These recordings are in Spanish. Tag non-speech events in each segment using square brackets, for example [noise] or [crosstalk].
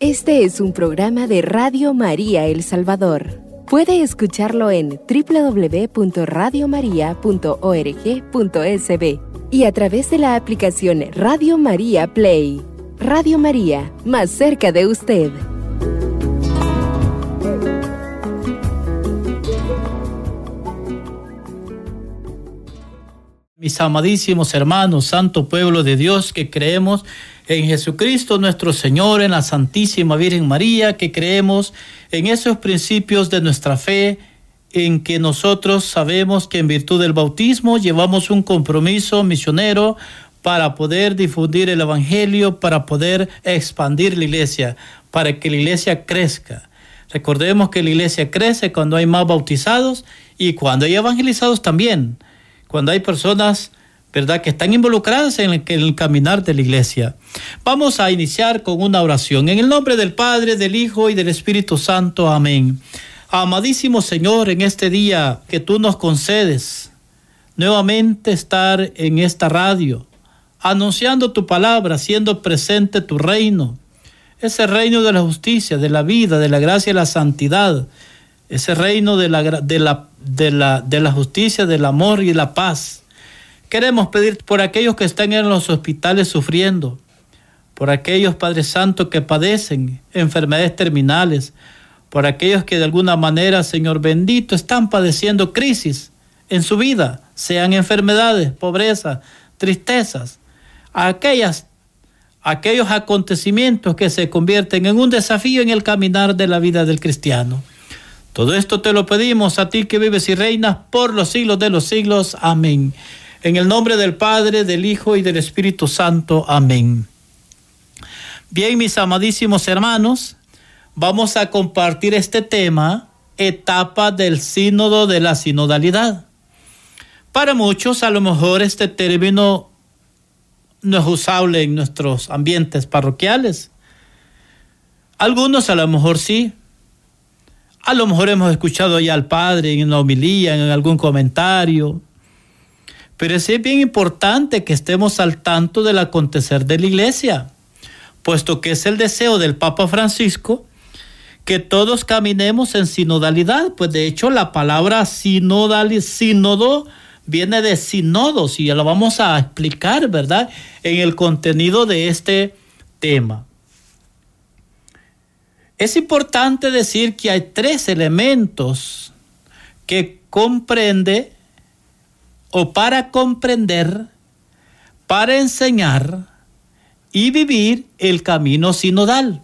Este es un programa de Radio María El Salvador. Puede escucharlo en www.radiomaria.org.sb y a través de la aplicación Radio María Play. Radio María, más cerca de usted. Mis amadísimos hermanos, santo pueblo de Dios que creemos en Jesucristo nuestro Señor, en la Santísima Virgen María, que creemos en esos principios de nuestra fe, en que nosotros sabemos que en virtud del bautismo llevamos un compromiso misionero para poder difundir el Evangelio, para poder expandir la iglesia, para que la iglesia crezca. Recordemos que la iglesia crece cuando hay más bautizados y cuando hay evangelizados también cuando hay personas, ¿verdad?, que están involucradas en el, caminar de la iglesia. Vamos a iniciar con una oración. En el nombre del Padre, del Hijo y del Espíritu Santo. Amén. Amadísimo Señor, en este día que tú nos concedes nuevamente estar en esta radio, anunciando tu palabra, haciendo presente tu reino, ese reino de la justicia, de la vida, de la gracia y la santidad, ese reino de la, de la, de la, de la justicia, del amor y la paz. Queremos pedir por aquellos que están en los hospitales sufriendo, por aquellos, Padre Santo, que padecen enfermedades terminales, por aquellos que de alguna manera, Señor bendito, están padeciendo crisis en su vida, sean enfermedades, pobreza, tristezas, aquellas, aquellos acontecimientos que se convierten en un desafío en el caminar de la vida del cristiano. Todo esto te lo pedimos a ti que vives y reinas por los siglos de los siglos. Amén. En el nombre del Padre, del Hijo y del Espíritu Santo. Amén. Bien, mis amadísimos hermanos, vamos a compartir este tema, etapa del sínodo de la sinodalidad. Para muchos, a lo mejor este término no es usable en nuestros ambientes parroquiales. Algunos a lo mejor sí, a lo mejor hemos escuchado ya al Padre en una homilía, en algún comentario, pero es bien importante que estemos al tanto del acontecer de la iglesia, puesto que es el deseo del Papa Francisco que todos caminemos en sinodalidad, pues de hecho la palabra sinodal, sínodo viene de sinodos y ya lo vamos a explicar, ¿verdad? En el contenido de este tema. Es importante decir que hay tres elementos que comprende o para comprender, para enseñar y vivir el camino sinodal.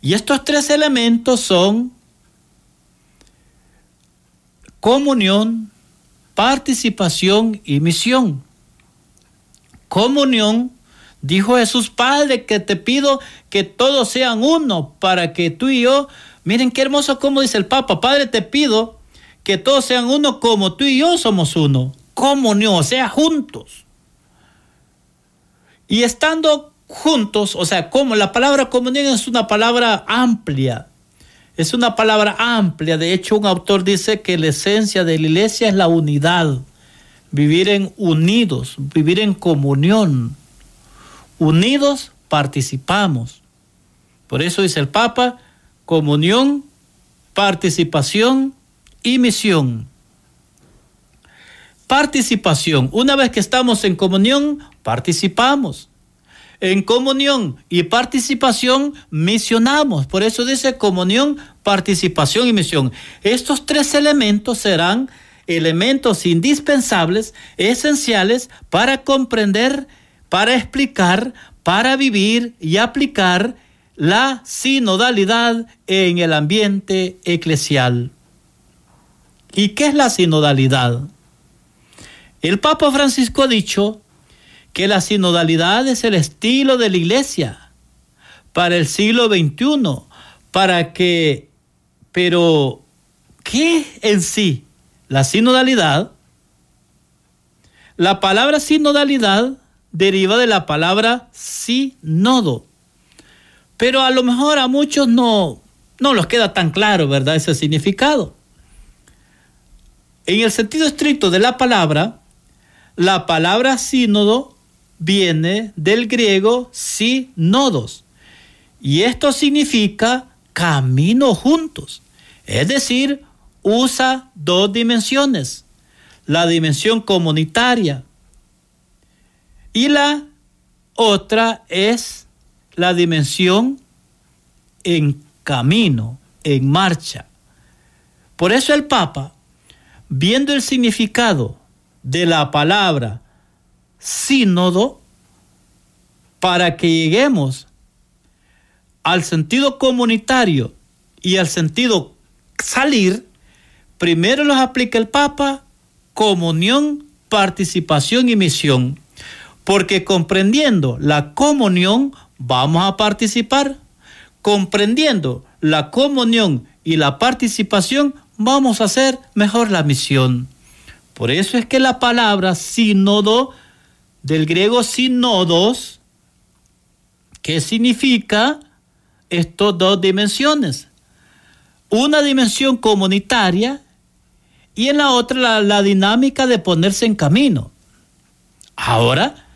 Y estos tres elementos son comunión, participación y misión. Comunión Dijo Jesús, Padre, que te pido que todos sean uno para que tú y yo, miren qué hermoso como dice el Papa, Padre, te pido que todos sean uno como tú y yo somos uno. Comunión, o sea, juntos. Y estando juntos, o sea, como la palabra comunión es una palabra amplia. Es una palabra amplia. De hecho, un autor dice que la esencia de la iglesia es la unidad. Vivir en unidos, vivir en comunión. Unidos participamos. Por eso dice el Papa, comunión, participación y misión. Participación. Una vez que estamos en comunión, participamos. En comunión y participación misionamos. Por eso dice comunión, participación y misión. Estos tres elementos serán elementos indispensables, esenciales para comprender para explicar, para vivir y aplicar la sinodalidad en el ambiente eclesial. ¿Y qué es la sinodalidad? El Papa Francisco ha dicho que la sinodalidad es el estilo de la iglesia para el siglo XXI, para que, pero, ¿qué en sí? La sinodalidad, la palabra sinodalidad deriva de la palabra sínodo. Pero a lo mejor a muchos no, no los queda tan claro, ¿verdad? Ese significado. En el sentido estricto de la palabra, la palabra sínodo viene del griego sínodos. Y esto significa camino juntos. Es decir, usa dos dimensiones. La dimensión comunitaria y la otra es la dimensión en camino, en marcha. Por eso el Papa, viendo el significado de la palabra sínodo, para que lleguemos al sentido comunitario y al sentido salir, primero los aplica el Papa comunión, participación y misión. Porque comprendiendo la comunión vamos a participar. Comprendiendo la comunión y la participación vamos a hacer mejor la misión. Por eso es que la palabra sínodo, del griego sínodos, que significa estas dos dimensiones. Una dimensión comunitaria y en la otra la, la, dinámica de ponerse en camino. Ahora,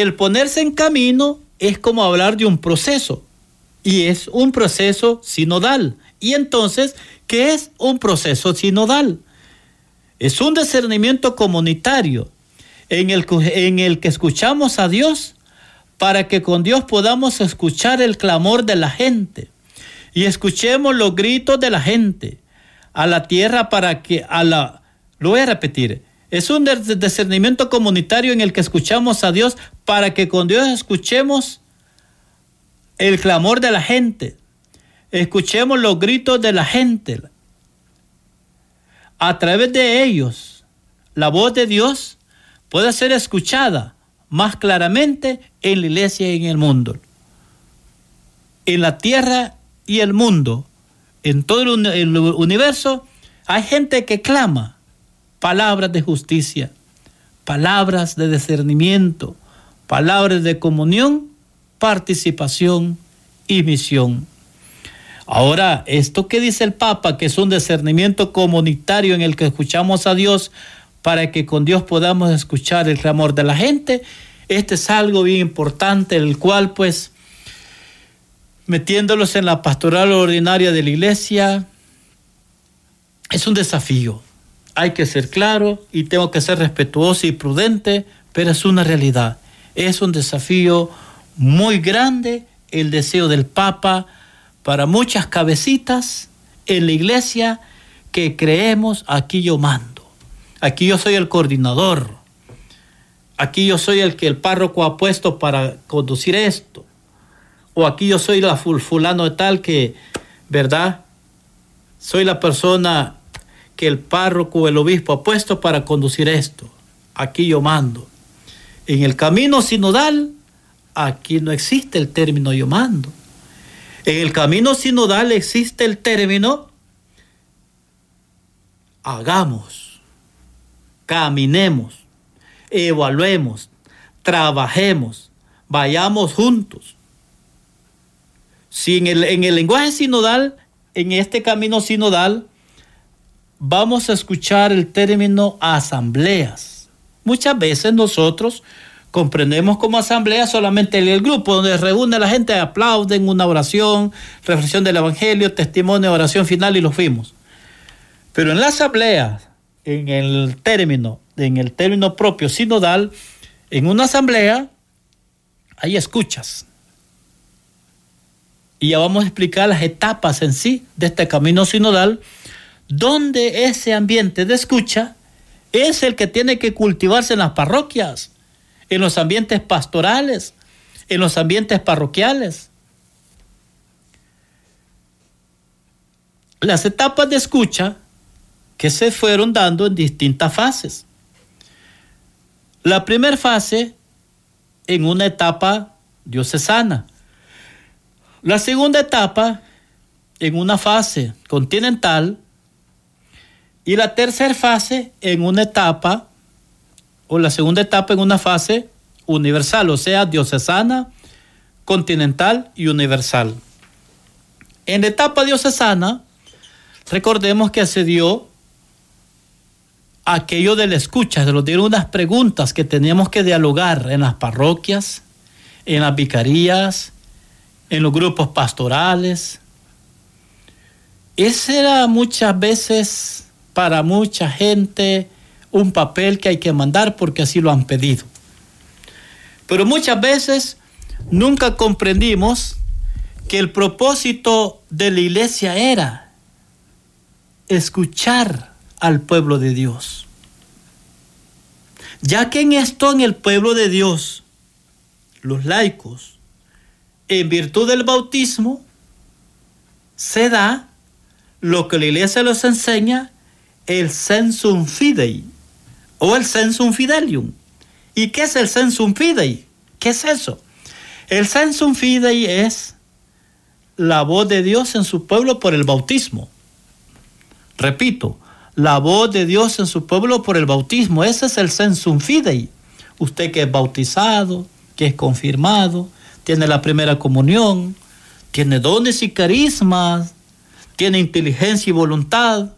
el ponerse en camino es como hablar de un proceso y es un proceso sinodal. Y entonces, ¿qué es un proceso sinodal? Es un discernimiento comunitario en el, en el que escuchamos a Dios para que con Dios podamos escuchar el clamor de la gente y escuchemos los gritos de la gente a la tierra para que a la... Lo voy a repetir. Es un discernimiento comunitario en el que escuchamos a Dios para que con Dios escuchemos el clamor de la gente. Escuchemos los gritos de la gente. A través de ellos, la voz de Dios puede ser escuchada más claramente en la iglesia y en el mundo. En la tierra y el mundo, en todo el universo, hay gente que clama palabras de justicia, palabras de discernimiento, palabras de comunión, participación y misión. Ahora, esto que dice el Papa, que es un discernimiento comunitario en el que escuchamos a Dios para que con Dios podamos escuchar el clamor de la gente, este es algo bien importante, el cual pues metiéndolos en la pastoral ordinaria de la iglesia, es un desafío. Hay que ser claro y tengo que ser respetuoso y prudente, pero es una realidad. Es un desafío muy grande el deseo del Papa para muchas cabecitas en la iglesia que creemos aquí yo mando. Aquí yo soy el coordinador. Aquí yo soy el que el párroco ha puesto para conducir esto o aquí yo soy la fulano de tal que, ¿verdad? Soy la persona que el párroco o el obispo ha puesto para conducir esto. Aquí yo mando. En el camino sinodal, aquí no existe el término yo mando. En el camino sinodal existe el término hagamos, caminemos, evaluemos, trabajemos, vayamos juntos. Si en el, en el lenguaje sinodal, en este camino sinodal, vamos a escuchar el término asambleas. Muchas veces nosotros comprendemos como asamblea solamente el, grupo donde reúne la gente, aplauden una oración, reflexión del evangelio, testimonio, oración final y lo fuimos. Pero en la asamblea, en el término, en el término propio sinodal, en una asamblea hay escuchas. Y ya vamos a explicar las etapas en sí de este camino sinodal, donde ese ambiente de escucha es el que tiene que cultivarse en las parroquias, en los ambientes pastorales, en los ambientes parroquiales. Las etapas de escucha que se fueron dando en distintas fases. La primera fase en una etapa diocesana, la segunda etapa en una fase continental y la tercera fase en una etapa, o la segunda etapa en una fase universal, o sea, diocesana, continental y universal. En la etapa diocesana, recordemos que se dio aquello de la escucha, se nos dieron unas preguntas que teníamos que dialogar en las parroquias, en las vicarías, en los grupos pastorales. Ese era muchas veces para mucha gente un papel que hay que mandar porque así lo han pedido. Pero muchas veces nunca comprendimos que el propósito de la iglesia era escuchar al pueblo de Dios. Ya que en esto, en el pueblo de Dios, los laicos, en virtud del bautismo, se da lo que la iglesia los enseña, el sensum fidei o el sensum fidelium. ¿Y qué es el sensum fidei? ¿Qué es eso? El sensum fidei es la voz de Dios en su pueblo por el bautismo. Repito, la voz de Dios en su pueblo por el bautismo. Ese es el sensum fidei. Usted que es bautizado, que es confirmado, tiene la primera comunión, tiene dones y carismas, tiene inteligencia y voluntad,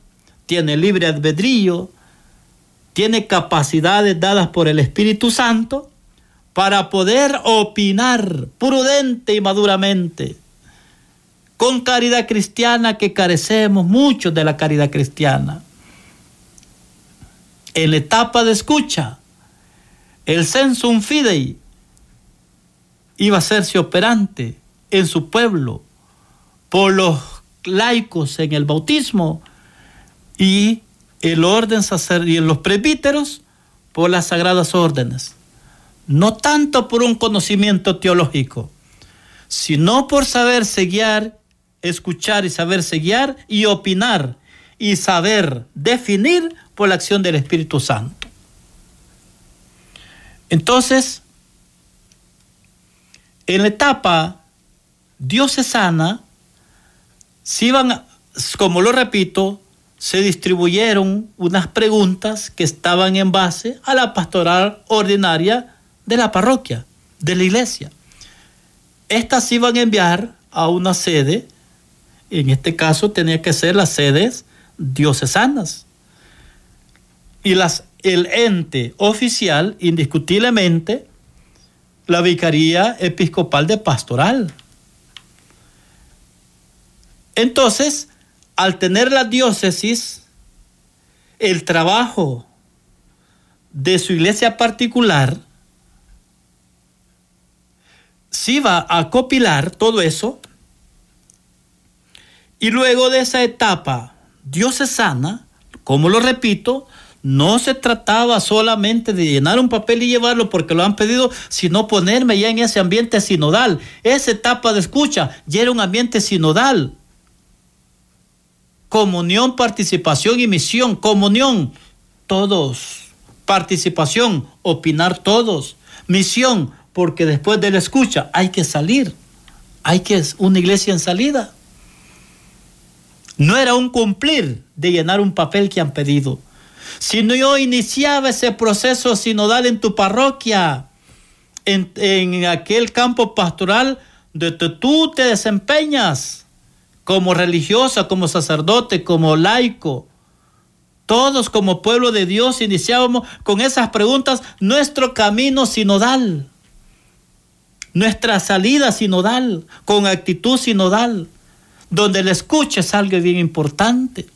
tiene libre albedrío, tiene capacidades dadas por el Espíritu Santo para poder opinar prudente y maduramente con caridad cristiana que carecemos mucho de la caridad cristiana. En la etapa de escucha, el sensum fidei iba a hacerse operante en su pueblo por los laicos en el bautismo y el orden sacerdotal los presbíteros por las sagradas órdenes. No tanto por un conocimiento teológico, sino por saberse guiar, escuchar y saberse guiar y opinar y saber definir por la acción del Espíritu Santo. Entonces, en la etapa diocesana, se iban, como lo repito, se distribuyeron unas preguntas que estaban en base a la pastoral ordinaria de la parroquia, de la iglesia. Estas se iban a enviar a una sede, en este caso tenía que ser las sedes diocesanas. Y las, el ente oficial, indiscutiblemente, la Vicaría Episcopal de Pastoral. Entonces, al tener la diócesis, el trabajo de su iglesia particular, se iba a copilar todo eso y luego de esa etapa diocesana, como lo repito, no se trataba solamente de llenar un papel y llevarlo porque lo han pedido, sino ponerme ya en ese ambiente sinodal. Esa etapa de escucha ya era un ambiente sinodal. Comunión, participación y misión. Comunión, todos. Participación, opinar todos. Misión, porque después de la escucha hay que salir. Hay que una iglesia en salida. No era un cumplir de llenar un papel que han pedido si no yo iniciaba ese proceso sinodal en tu parroquia, en, aquel campo pastoral donde tú te desempeñas como religiosa, como sacerdote, como laico, todos como pueblo de Dios iniciábamos con esas preguntas nuestro camino sinodal, nuestra salida sinodal, con actitud sinodal, donde el escuche es algo bien importante.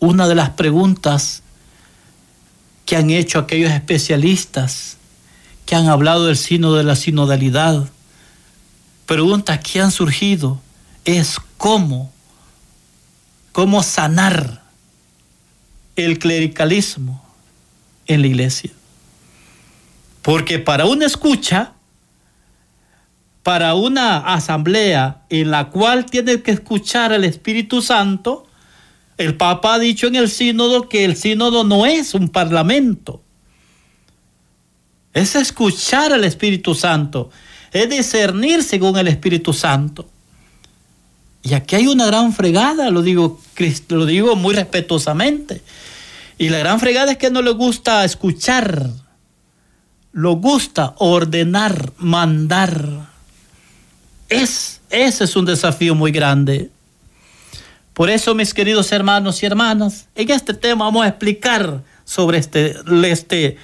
Una de las preguntas que han hecho aquellos especialistas que han hablado del sino de la sinodalidad, preguntas que han surgido es cómo, cómo sanar el clericalismo en la iglesia. Porque para una escucha, para una asamblea en la cual tiene que escuchar al Espíritu Santo, el Papa ha dicho en el sínodo que el sínodo no es un parlamento. Es escuchar al Espíritu Santo, es discernir según el Espíritu Santo. Y aquí hay una gran fregada, lo digo, lo digo muy respetuosamente. Y la gran fregada es que no le gusta escuchar, lo gusta ordenar, mandar. Es, ese es un desafío muy grande. Por eso, mis queridos hermanos y hermanas, en este tema vamos a explicar sobre este, este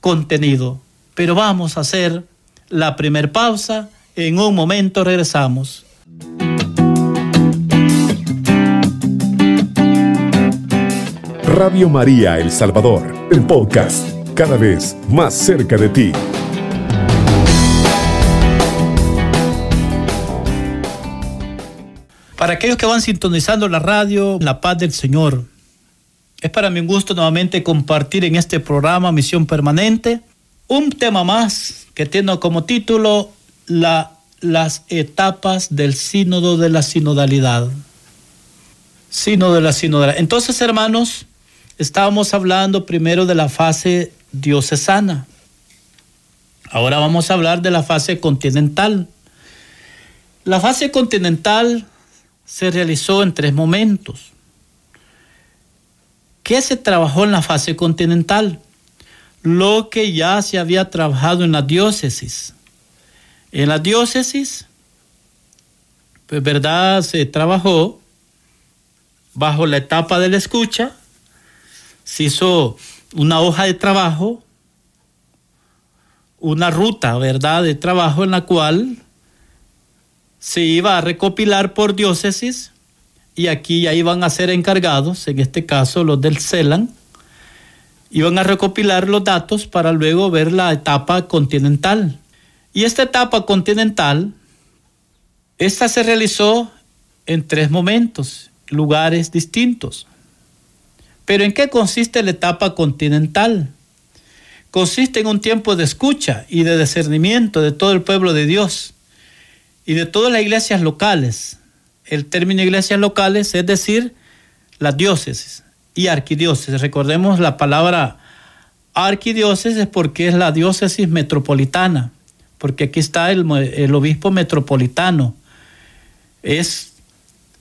contenido. Pero vamos a hacer la primer pausa En un momento regresamos. Radio María El Salvador, el podcast, cada vez más cerca de ti. Para aquellos que van sintonizando la radio, la paz del Señor. Es para mi gusto nuevamente compartir en este programa Misión Permanente un tema más que tiene como título la, las etapas del sínodo de la sinodalidad. Sínodo de la sinodalidad. Entonces, hermanos, estábamos hablando primero de la fase diocesana. Ahora vamos a hablar de la fase continental. La fase continental se realizó en tres momentos. ¿Qué se trabajó en la fase continental? Lo que ya se había trabajado en la diócesis. En la diócesis, pues verdad, se trabajó bajo la etapa de la escucha, se hizo una hoja de trabajo, una ruta, ¿verdad?, de trabajo en la cual se iba a recopilar por diócesis y aquí ya iban a ser encargados, en este caso los del CELAN, iban a recopilar los datos para luego ver la etapa continental. Y esta etapa continental, esta se realizó en tres momentos, lugares distintos. Pero ¿en qué consiste la etapa continental? Consiste en un tiempo de escucha y de discernimiento de todo el pueblo de Dios y de todas las iglesias locales. El término iglesias locales es decir, las diócesis y arquidiócesis. Recordemos la palabra arquidiócesis porque es la diócesis metropolitana, porque aquí está el, el obispo metropolitano. Es,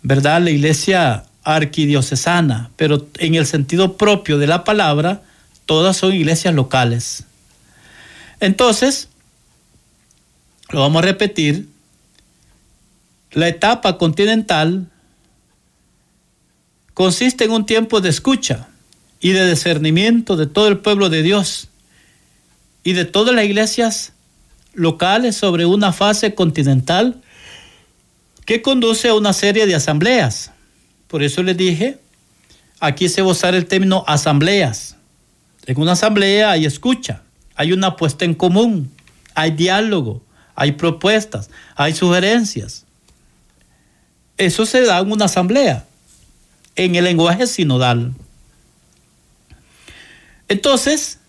¿verdad?, la iglesia arquidiocesana, pero en el sentido propio de la palabra, todas son iglesias locales. Entonces, lo vamos a repetir, la etapa continental consiste en un tiempo de escucha y de discernimiento de todo el pueblo de Dios y de todas las iglesias locales sobre una fase continental que conduce a una serie de asambleas. Por eso les dije, aquí se va a usar el término asambleas. En una asamblea hay escucha, hay una puesta en común, hay diálogo, hay propuestas, hay sugerencias. Eso se da en una asamblea, en el lenguaje sinodal. Entonces,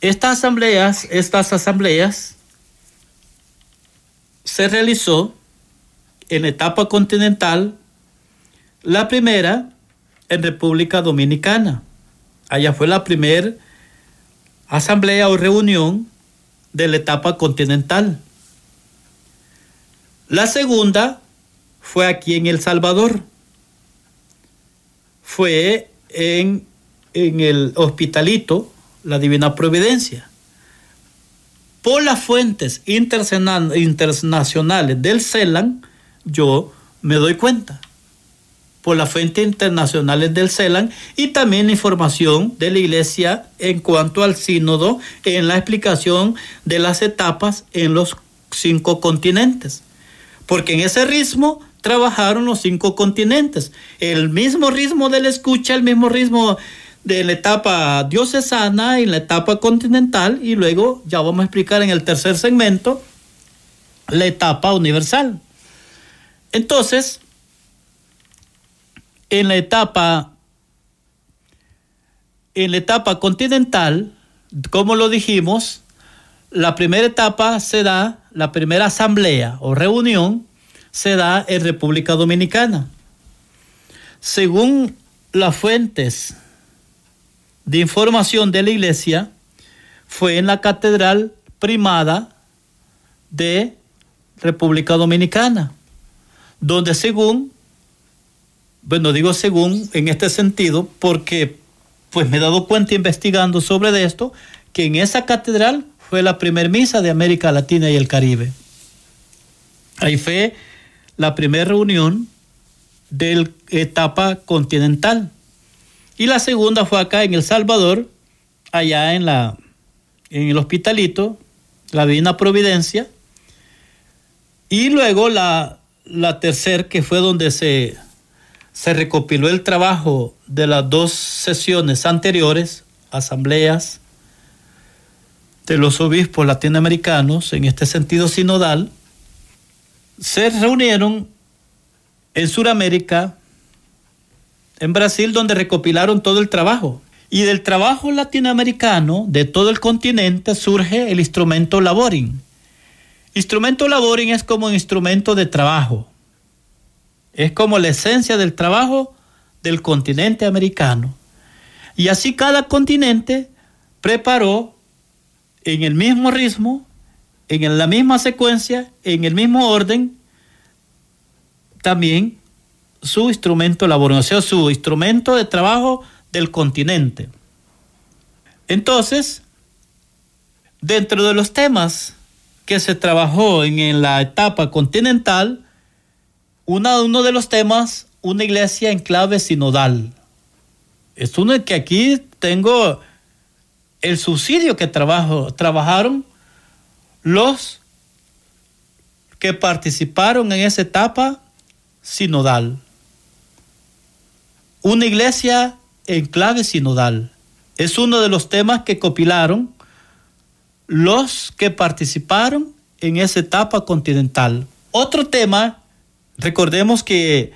estas asambleas, estas asambleas se realizó en etapa continental, la primera en República Dominicana. Allá fue la primera asamblea o reunión de la etapa continental. La segunda fue aquí en El Salvador. Fue en, en el hospitalito, la Divina Providencia. Por las fuentes internacionales del CELAN, yo me doy cuenta. Por las fuentes internacionales del CELAN y también información de la Iglesia en cuanto al sínodo en la explicación de las etapas en los cinco continentes. Porque en ese ritmo trabajaron los cinco continentes. El mismo ritmo de la escucha, el mismo ritmo de la etapa diocesana y la etapa continental y luego ya vamos a explicar en el tercer segmento la etapa universal. Entonces, en la etapa en la etapa continental, como lo dijimos, la primera etapa se da, la primera asamblea o reunión se da en República Dominicana. Según las fuentes de información de la iglesia, fue en la catedral primada de República Dominicana, donde según, bueno, digo según en este sentido, porque pues me he dado cuenta investigando sobre esto, que en esa catedral fue la primer misa de América Latina y el Caribe. Ahí fue la primera reunión de etapa continental. Y la segunda fue acá en El Salvador, allá en, la, en el hospitalito, la Divina Providencia, Y luego la, la tercera, que fue donde se, se recopiló el trabajo de las dos sesiones anteriores, asambleas de los obispos latinoamericanos, en este sentido sinodal, se reunieron en Sudamérica, en Brasil, donde recopilaron todo el trabajo. Y del trabajo latinoamericano, de todo el continente, surge el instrumento laboring. Instrumento laboring es como un instrumento de trabajo. Es como la esencia del trabajo del continente americano. Y así cada continente preparó en el mismo ritmo, en la misma secuencia, en el mismo orden, también su instrumento laboral, o sea, su instrumento de trabajo del continente. Entonces, dentro de los temas que se trabajó en, la etapa continental, uno de los temas, una iglesia en clave sinodal. Es uno que aquí tengo el subsidio que trabajaron los que participaron en esa etapa sinodal. Una iglesia en clave sinodal. Es uno de los temas que copilaron los que participaron en esa etapa continental. Otro tema, recordemos que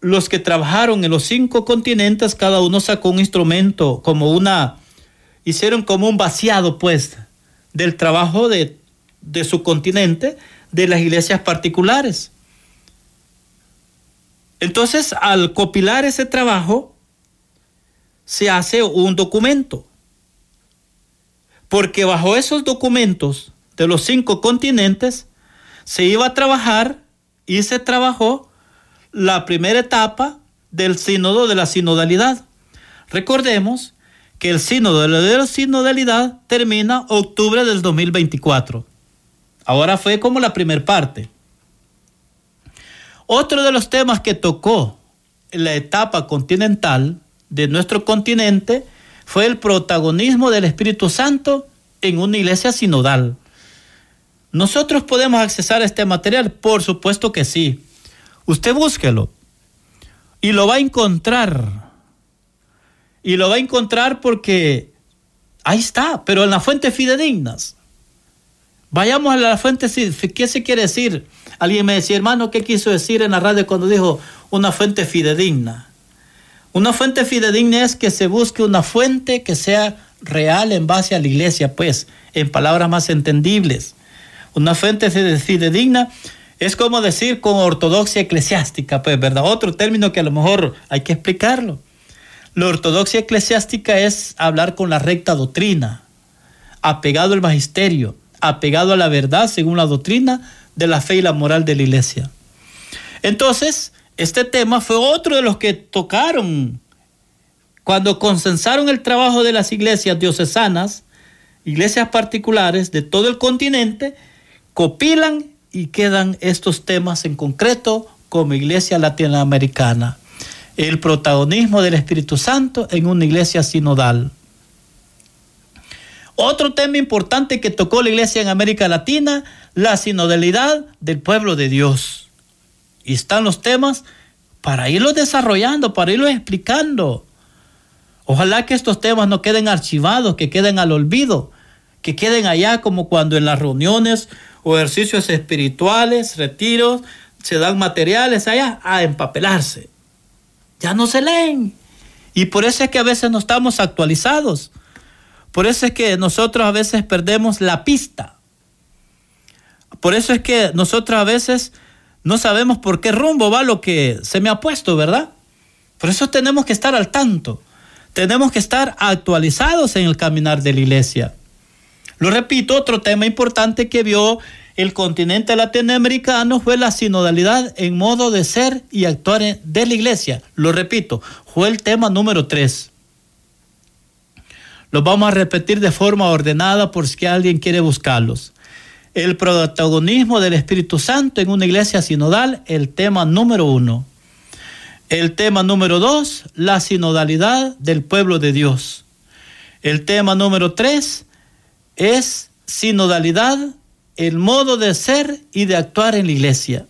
los que trabajaron en los cinco continentes, cada uno sacó un instrumento, como una, hicieron como un vaciado, pues, del trabajo de, de su continente, de las iglesias particulares. Entonces, al copilar ese trabajo, se hace un documento. Porque bajo esos documentos de los cinco continentes se iba a trabajar y se trabajó la primera etapa del sínodo de la sinodalidad. Recordemos que el sínodo de la sinodalidad termina octubre del 2024. Ahora fue como la primera parte. Otro de los temas que tocó en la etapa continental de nuestro continente fue el protagonismo del Espíritu Santo en una iglesia sinodal. ¿Nosotros podemos accesar a este material? Por supuesto que sí. Usted búsquelo y lo va a encontrar. Y lo va a encontrar porque ahí está, pero en las fuentes fidedignas. Vayamos a la fuente, ¿qué se quiere decir? Alguien me decía, hermano, ¿qué quiso decir en la radio cuando dijo una fuente fidedigna? Una fuente fidedigna es que se busque una fuente que sea real en base a la iglesia, pues, en palabras más entendibles. Una fuente fidedigna es como decir con ortodoxia eclesiástica, pues, ¿verdad? Otro término que a lo mejor hay que explicarlo. La ortodoxia eclesiástica es hablar con la recta doctrina, apegado al magisterio, apegado a la verdad según la doctrina de la fe y la moral de la iglesia. Entonces, este tema fue otro de los que tocaron cuando consensaron el trabajo de las iglesias diocesanas, iglesias particulares de todo el continente, copilan y quedan estos temas en concreto como iglesia latinoamericana. El protagonismo del Espíritu Santo en una iglesia sinodal. Otro tema importante que tocó la iglesia en América Latina, la sinodalidad del pueblo de Dios. Y están los temas para irlos desarrollando, para irlos explicando. Ojalá que estos temas no queden archivados, que queden al olvido, que queden allá como cuando en las reuniones o ejercicios espirituales, retiros, se dan materiales allá a empapelarse. Ya no se leen. Y por eso es que a veces no estamos actualizados. Por eso es que nosotros a veces perdemos la pista. Por eso es que nosotros a veces no sabemos por qué rumbo va lo que se me ha puesto, ¿verdad? Por eso tenemos que estar al tanto. Tenemos que estar actualizados en el caminar de la iglesia. Lo repito, otro tema importante que vio el continente latinoamericano fue la sinodalidad en modo de ser y actuar de la iglesia. Lo repito, fue el tema número tres. Los vamos a repetir de forma ordenada por si alguien quiere buscarlos. El protagonismo del Espíritu Santo en una iglesia sinodal, el tema número uno. El tema número dos, la sinodalidad del pueblo de Dios. El tema número tres es sinodalidad el modo de ser y de actuar en la iglesia.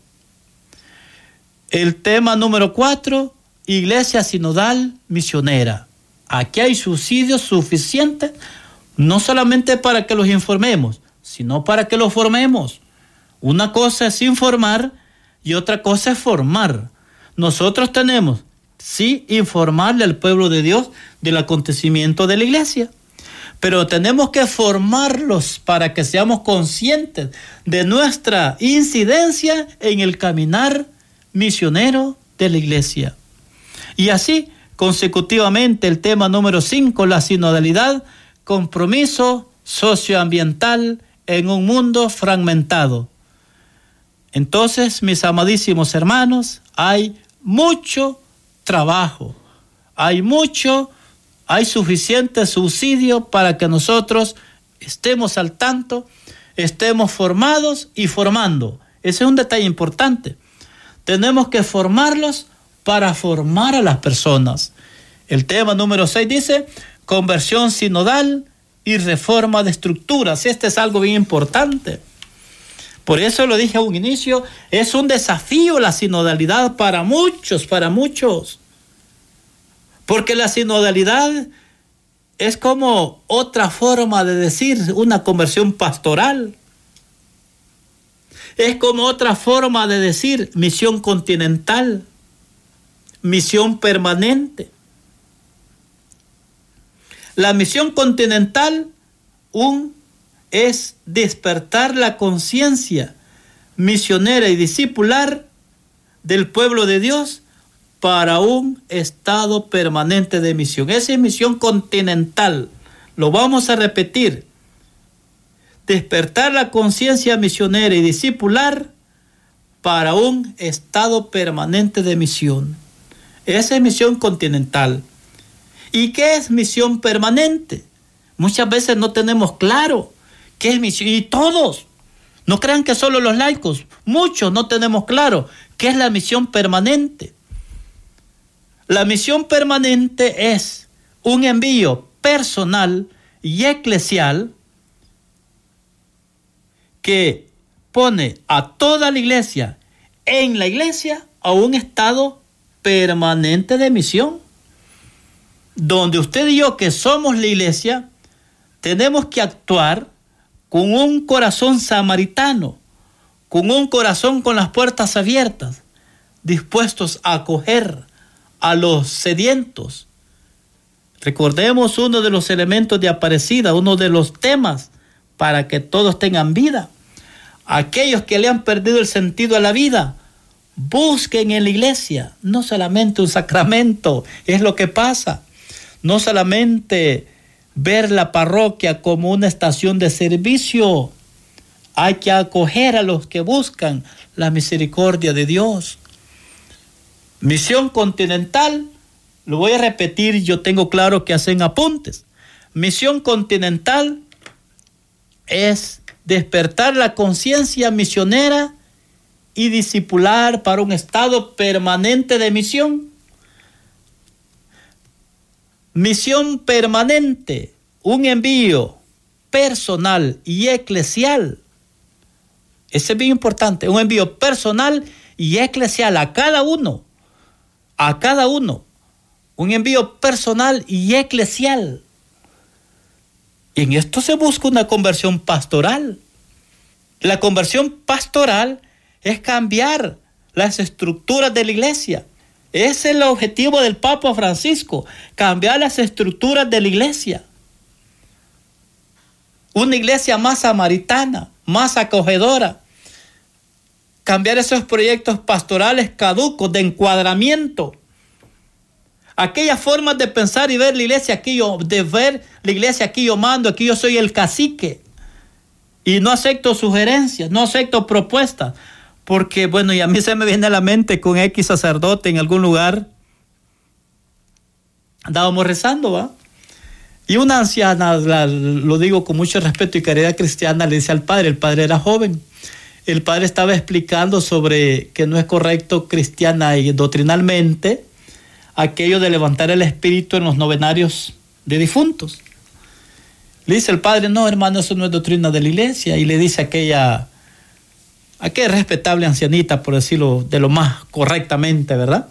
El tema número cuatro, iglesia sinodal misionera. Aquí hay subsidios suficientes, no solamente para que los informemos, sino para que los formemos. Una cosa es informar y otra cosa es formar. Nosotros tenemos, sí, informarle al pueblo de Dios del acontecimiento de la iglesia, pero tenemos que formarlos para que seamos conscientes de nuestra incidencia en el caminar misionero de la iglesia. Y así, consecutivamente, el tema número 5, la sinodalidad, compromiso socioambiental en un mundo fragmentado. Entonces, mis amadísimos hermanos, hay mucho trabajo, hay mucho, hay suficiente subsidio para que nosotros estemos al tanto, estemos formados y formando. Ese es un detalle importante. Tenemos que formarlos para formar a las personas. El tema número 6 dice conversión sinodal y reforma de estructuras. Este es algo bien importante. Por eso lo dije a un inicio, es un desafío la sinodalidad para muchos, para muchos. Porque la sinodalidad es como otra forma de decir una conversión pastoral. Es como otra forma de decir misión continental, misión permanente. La misión continental un, es despertar la conciencia misionera y discipular del pueblo de Dios para un estado permanente de misión. Esa es misión continental. Lo vamos a repetir despertar la conciencia misionera y discipular para un estado permanente de misión. Esa es misión continental. ¿Y qué es misión permanente? Muchas veces no tenemos claro qué es misión. Y todos, no crean que solo los laicos, muchos no tenemos claro qué es la misión permanente. La misión permanente es un envío personal y eclesial que pone a toda la iglesia en la iglesia a un estado permanente de misión. Donde usted y yo que somos la iglesia, tenemos que actuar con un corazón samaritano, con un corazón con las puertas abiertas, dispuestos a acoger a los sedientos. Recordemos uno de los elementos de Aparecida, uno de los temas para que todos tengan vida aquellos que le han perdido el sentido a la vida, busquen en la iglesia, no solamente un sacramento, es lo que pasa, no solamente ver la parroquia como una estación de servicio, hay que acoger a los que buscan la misericordia de Dios. Misión continental, lo voy a repetir, yo tengo claro que hacen apuntes. Misión continental es despertar la conciencia misionera y discipular para un estado permanente de misión. Misión permanente, un envío personal y eclesial. Ese es bien importante, un envío personal y eclesial a cada uno, a cada uno. Un envío personal y eclesial. Y en esto se busca una conversión pastoral. La conversión pastoral es cambiar las estructuras de la iglesia. Ese es el objetivo del Papa Francisco, cambiar las estructuras de la iglesia. Una iglesia más samaritana, más acogedora. Cambiar esos proyectos pastorales caducos de encuadramiento aquellas formas de pensar y ver la iglesia aquí, yo, de ver la iglesia aquí yo mando, aquí yo soy el cacique. Y no acepto sugerencias, no acepto propuestas. Porque, bueno, y a mí se me viene a la mente con X sacerdote en algún lugar. Andábamos rezando, ¿va? Y una anciana, lo digo con mucho respeto y caridad cristiana, le dice al padre, el padre era joven. El padre estaba explicando sobre que no es correcto cristiana y doctrinalmente aquello de levantar el espíritu en los novenarios de difuntos. Le dice el padre, no, hermano, eso no es doctrina de la iglesia. Y le dice aquella, aquella respetable ancianita, por decirlo de lo más correctamente, ¿verdad?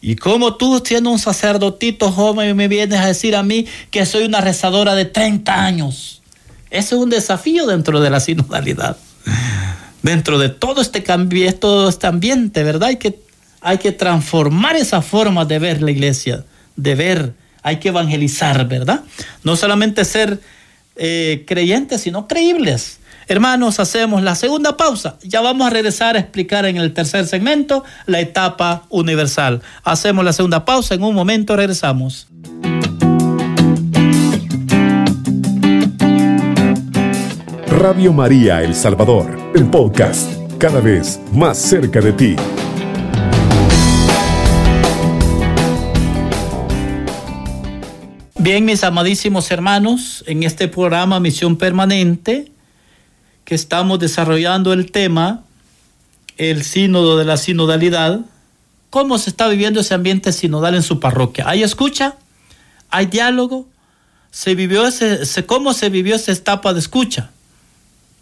Y como tú, siendo un sacerdotito joven, me vienes a decir a mí que soy una rezadora de 30 años. Ese es un desafío dentro de la sinodalidad. Dentro de todo este cambio, todo este ambiente, ¿verdad? Hay que, hay que transformar esa forma de ver la iglesia, de ver, hay que evangelizar, ¿verdad? No solamente ser eh, creyentes, sino creíbles. Hermanos, hacemos la segunda pausa. Ya vamos a regresar a explicar en el tercer segmento la etapa universal. Hacemos la segunda pausa. En un momento regresamos. Radio María El Salvador, el podcast, cada vez más cerca de ti. Bien, mis amadísimos hermanos, en este programa Misión Permanente, que estamos desarrollando el tema, el sínodo de la sinodalidad, cómo se está viviendo ese ambiente sinodal en su parroquia. ¿Hay escucha? ¿Hay diálogo? ¿Se vivió ese, ¿Cómo se vivió esa etapa de escucha?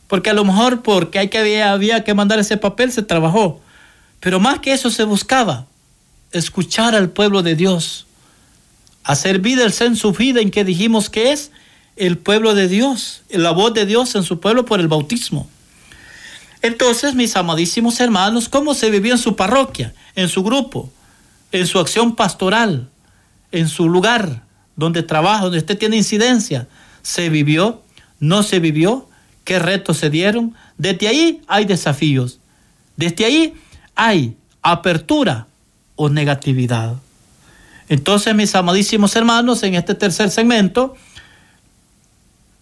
Porque a lo mejor porque había, había que mandar ese papel se trabajó. Pero más que eso se buscaba, escuchar al pueblo de Dios hacer vida el su vida en que dijimos que es el pueblo de Dios, la voz de Dios en su pueblo por el bautismo. Entonces, mis amadísimos hermanos, ¿cómo se vivió en su parroquia, en su grupo, en su acción pastoral, en su lugar donde trabaja, donde usted tiene incidencia? ¿Se vivió? ¿No se vivió? ¿Qué retos se dieron? Desde ahí hay desafíos. Desde ahí hay apertura o negatividad. Entonces, mis amadísimos hermanos, en este tercer segmento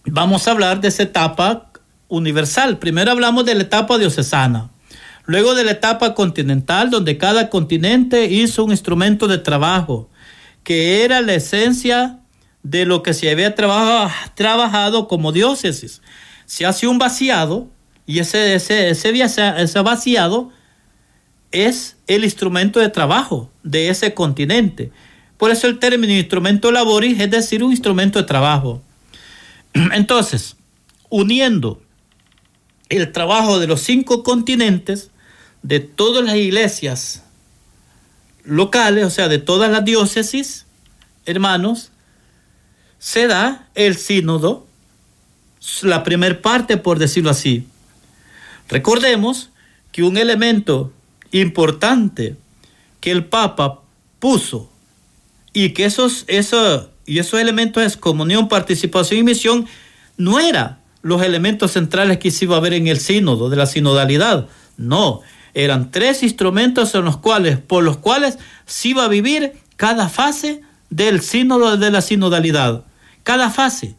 vamos a hablar de esa etapa universal. Primero hablamos de la etapa diocesana, luego de la etapa continental, donde cada continente hizo un instrumento de trabajo, que era la esencia de lo que se había trabajado como diócesis. Se hace un vaciado y ese, ese, ese vaciado es el instrumento de trabajo de ese continente. Por eso el término instrumento laboris es decir, un instrumento de trabajo. [clears throat] Entonces, uniendo el trabajo de los cinco continentes, de todas las iglesias locales, o sea, de todas las diócesis, hermanos, se da el sínodo, la primera parte, por decirlo así. Recordemos que un elemento importante que el Papa puso y que esos, eso, y esos elementos es comunión, participación y misión no eran los elementos centrales que se iba a ver en el sínodo, de la sinodalidad. No, eran tres instrumentos en los cuales, por los cuales se iba a vivir cada fase del sínodo de la sinodalidad. Cada fase.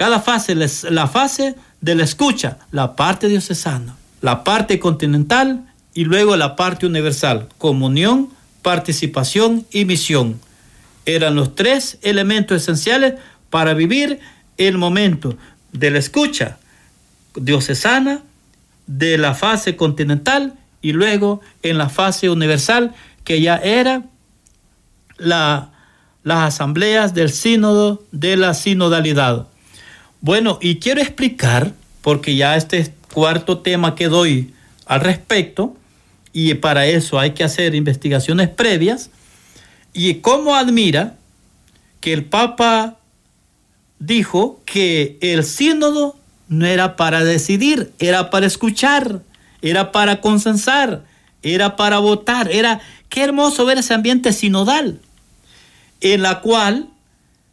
Cada fase, la fase de la escucha, la parte diocesana, la parte continental y luego la parte universal, comunión, participación y misión eran los tres elementos esenciales para vivir el momento de la escucha diocesana, de la fase continental y luego en la fase universal, que ya era la, las asambleas del sínodo de la sinodalidad. Bueno, y quiero explicar, porque ya este cuarto tema que doy al respecto, y para eso hay que hacer investigaciones previas, y cómo admira que el Papa dijo que el sínodo no era para decidir, era para escuchar, era para consensar, era para votar, era qué hermoso ver ese ambiente sinodal, en la cual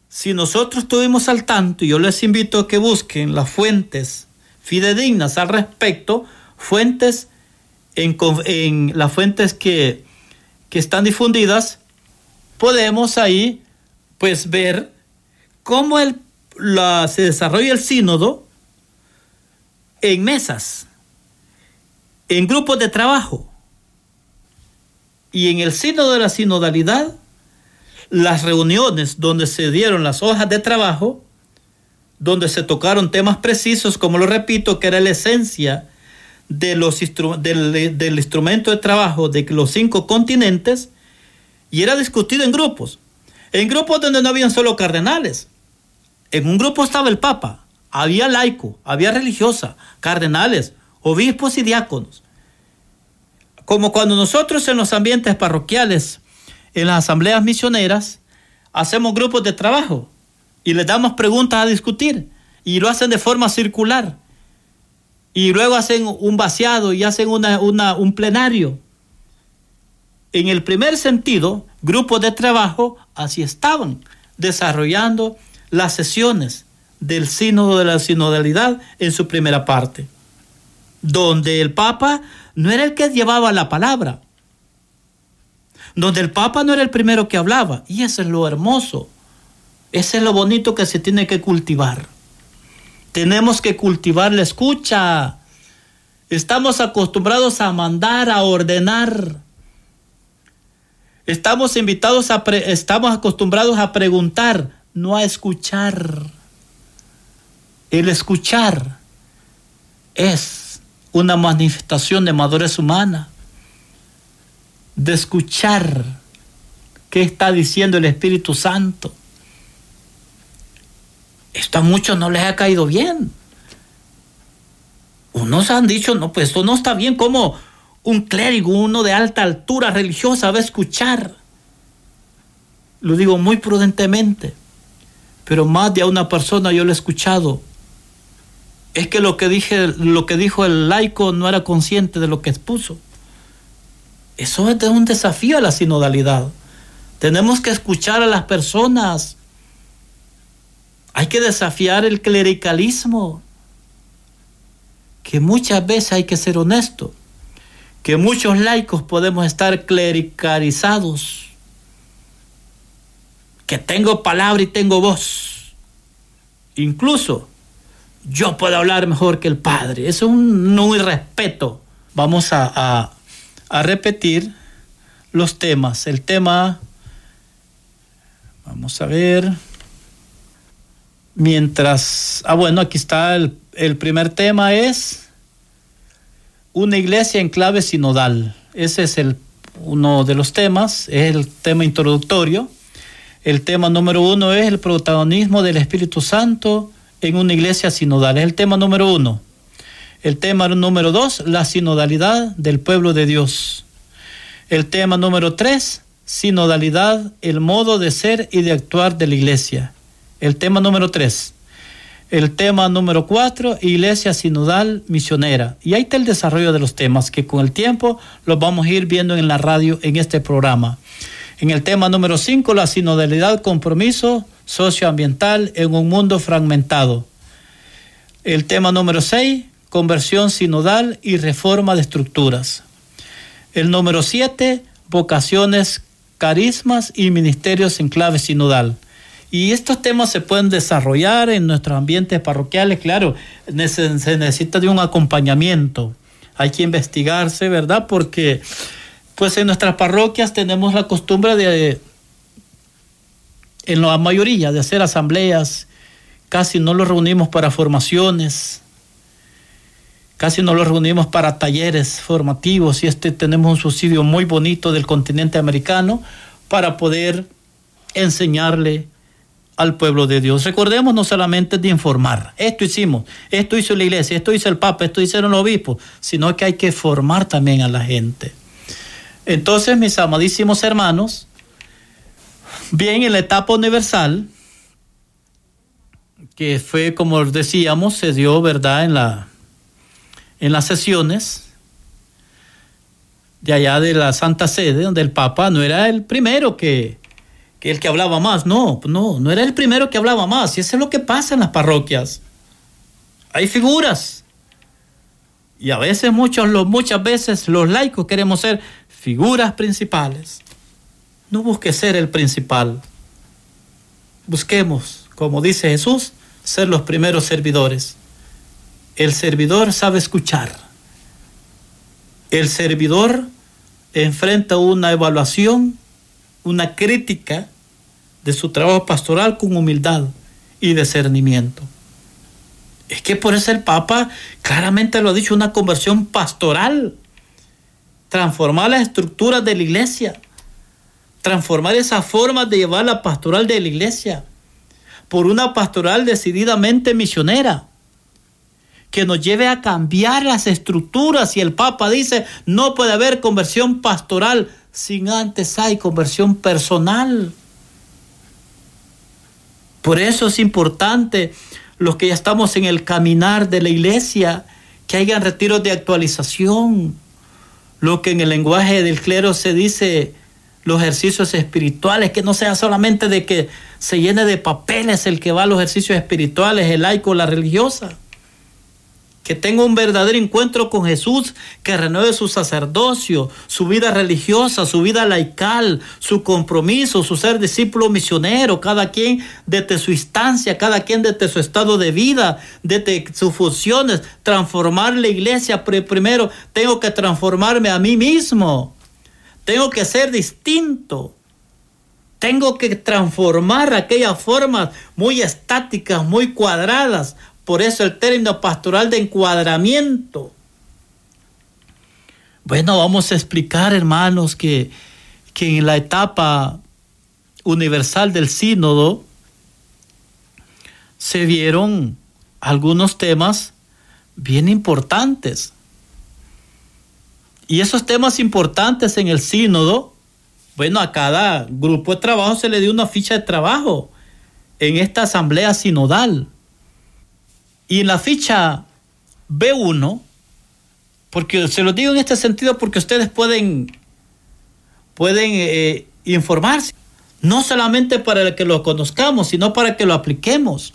si nosotros estuvimos al tanto, yo les invito a que busquen las fuentes fidedignas al respecto, fuentes en, las fuentes que, que están difundidas podemos ahí pues ver cómo el, se desarrolla el sínodo en mesas, en grupos de trabajo. Y en el sínodo de la sinodalidad, las reuniones donde se dieron las hojas de trabajo, donde se tocaron temas precisos, como lo repito, que era la esencia del, del instrumento de trabajo de los cinco continentes, y era discutido en grupos. En grupos donde no habían solo cardenales. En un grupo estaba el Papa, había laico, había religiosa, cardenales, obispos y diáconos. Como cuando nosotros en los ambientes parroquiales, en las asambleas misioneras, hacemos grupos de trabajo y les damos preguntas a discutir y lo hacen de forma circular. Y luego hacen un vaciado y hacen una, un plenario. En el primer sentido, grupos de trabajo así estaban desarrollando las sesiones del sínodo de la sinodalidad en su primera parte, donde el Papa no era el que llevaba la palabra, donde el Papa no era el primero que hablaba, y eso es lo hermoso, ese es lo bonito que se tiene que cultivar. Tenemos que cultivar la escucha. Estamos acostumbrados a mandar, a ordenar. Estamos invitados a estamos acostumbrados a preguntar, no a escuchar. El escuchar es una manifestación de madurez humana, de escuchar qué está diciendo el Espíritu Santo. Esto a muchos no les ha caído bien. Unos han dicho, no, pues esto no está bien, como un clérigo, uno de alta altura religiosa va a escuchar. Lo digo muy prudentemente, pero más de a una persona yo lo he escuchado es que lo que dije, lo que dijo el laico no era consciente de lo que expuso. Eso es un desafío a la sinodalidad. Tenemos que escuchar a las personas. Hay que desafiar el clericalismo. Que muchas veces hay que ser honesto. Que muchos laicos podemos estar clericalizados. Que tengo palabra y tengo voz. Incluso yo puedo hablar mejor que el Padre. Eso es un no irrespeto. Vamos a, repetir los temas. El tema, vamos a ver, mientras, ah bueno, aquí está el, el primer tema es una iglesia en clave sinodal. Ese es el, uno de los temas, es el tema introductorio. El tema número uno es el protagonismo del Espíritu Santo en una iglesia sinodal. Es el tema número uno. El tema número dos, la sinodalidad del pueblo de Dios. El tema número tres, sinodalidad, el modo de ser y de actuar de la iglesia. El tema número tres. El tema número cuatro, iglesia sinodal misionera. Y ahí está el desarrollo de los temas que con el tiempo los vamos a ir viendo en la radio en este programa. En el tema número cinco, la sinodalidad, compromiso socioambiental en un mundo fragmentado. El tema número 6, conversión sinodal y reforma de estructuras. El número 7, vocaciones, carismas y ministerios en clave sinodal. Y estos temas se pueden desarrollar en nuestros ambientes parroquiales, claro, se necesita de un acompañamiento. Hay que investigarse, ¿verdad? Porque pues en nuestras parroquias tenemos la costumbre de en la mayoría de hacer asambleas, casi no los reunimos para formaciones, casi no los reunimos para talleres formativos y este tenemos un subsidio muy bonito del continente americano para poder enseñarle al pueblo de Dios. Recordemos no solamente de informar, esto hicimos, esto hizo la iglesia, esto hizo el Papa, esto hicieron los obispos, sino que hay que formar también a la gente. Entonces, mis amadísimos hermanos, Bien, en la etapa universal, que fue como decíamos, se dio, ¿verdad?, en, la, en las sesiones de allá de la Santa Sede, donde el Papa no era el primero que, que el que hablaba más, no, no, no era el primero que hablaba más, y eso es lo que pasa en las parroquias. Hay figuras. Y a veces, muchos, muchas veces los laicos queremos ser figuras principales. No busque ser el principal. Busquemos, como dice Jesús, ser los primeros servidores. El servidor sabe escuchar. El servidor enfrenta una evaluación, una crítica de su trabajo pastoral con humildad y discernimiento. Es que por eso el Papa claramente lo ha dicho, una conversión pastoral, transformar las estructuras de la iglesia transformar esa forma de llevar la pastoral de la iglesia por una pastoral decididamente misionera que nos lleve a cambiar las estructuras. Y el Papa dice, no puede haber conversión pastoral sin antes hay conversión personal. Por eso es importante los que ya estamos en el caminar de la iglesia, que hayan retiros de actualización, lo que en el lenguaje del clero se dice, los ejercicios espirituales, que no sea solamente de que se llene de papeles el que va a los ejercicios espirituales, el laico, la religiosa que tenga un verdadero encuentro con Jesús, que renueve su sacerdocio, su vida religiosa, su vida laical, su compromiso, su ser discípulo misionero, cada quien desde su instancia, cada quien desde su estado de vida, desde sus funciones, transformar la iglesia, pero primero tengo que transformarme a mí mismo, tengo que ser distinto. Tengo que transformar aquellas formas muy estáticas, muy cuadradas, por eso el término pastoral de encuadramiento. Bueno, vamos a explicar, hermanos, que, que en la etapa universal del sínodo se vieron algunos temas bien importantes. Y esos temas importantes en el sínodo, bueno, a cada grupo de trabajo se le dio una ficha de trabajo en esta asamblea sinodal. Y en la ficha B1, porque se lo digo en este sentido porque ustedes pueden, pueden eh, informarse, no solamente para que lo conozcamos, sino para que lo apliquemos.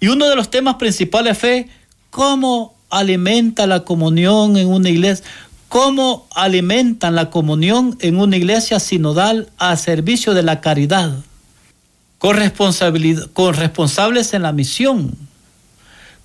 Y uno de los temas principales fue cómo alimenta la comunión en una iglesia, cómo alimentan la comunión en una iglesia sinodal a servicio de la caridad, con, responsabilidad, con responsables en la misión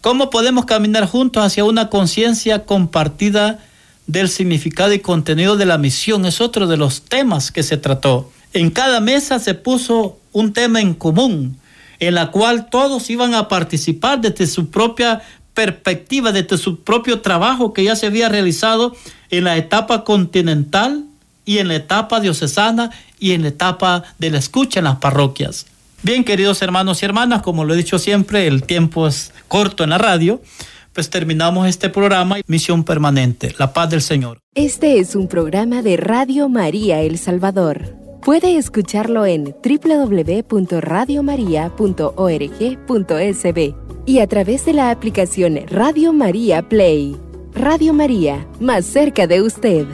¿Cómo podemos caminar juntos hacia una conciencia compartida del significado y contenido de la misión? Es otro de los temas que se trató. En cada mesa se puso un tema en común, en la cual todos iban a participar desde su propia perspectiva, desde su propio trabajo que ya se había realizado en la etapa continental y en la etapa diocesana y en la etapa de la escucha en las parroquias. Bien, queridos hermanos y hermanas, como lo he dicho siempre, el tiempo es corto en la radio, pues terminamos este programa Misión Permanente, la paz del Señor. Este es un programa de Radio María El Salvador. Puede escucharlo en www.radiomaria.org.sb y a través de la aplicación Radio María Play. Radio María, más cerca de usted.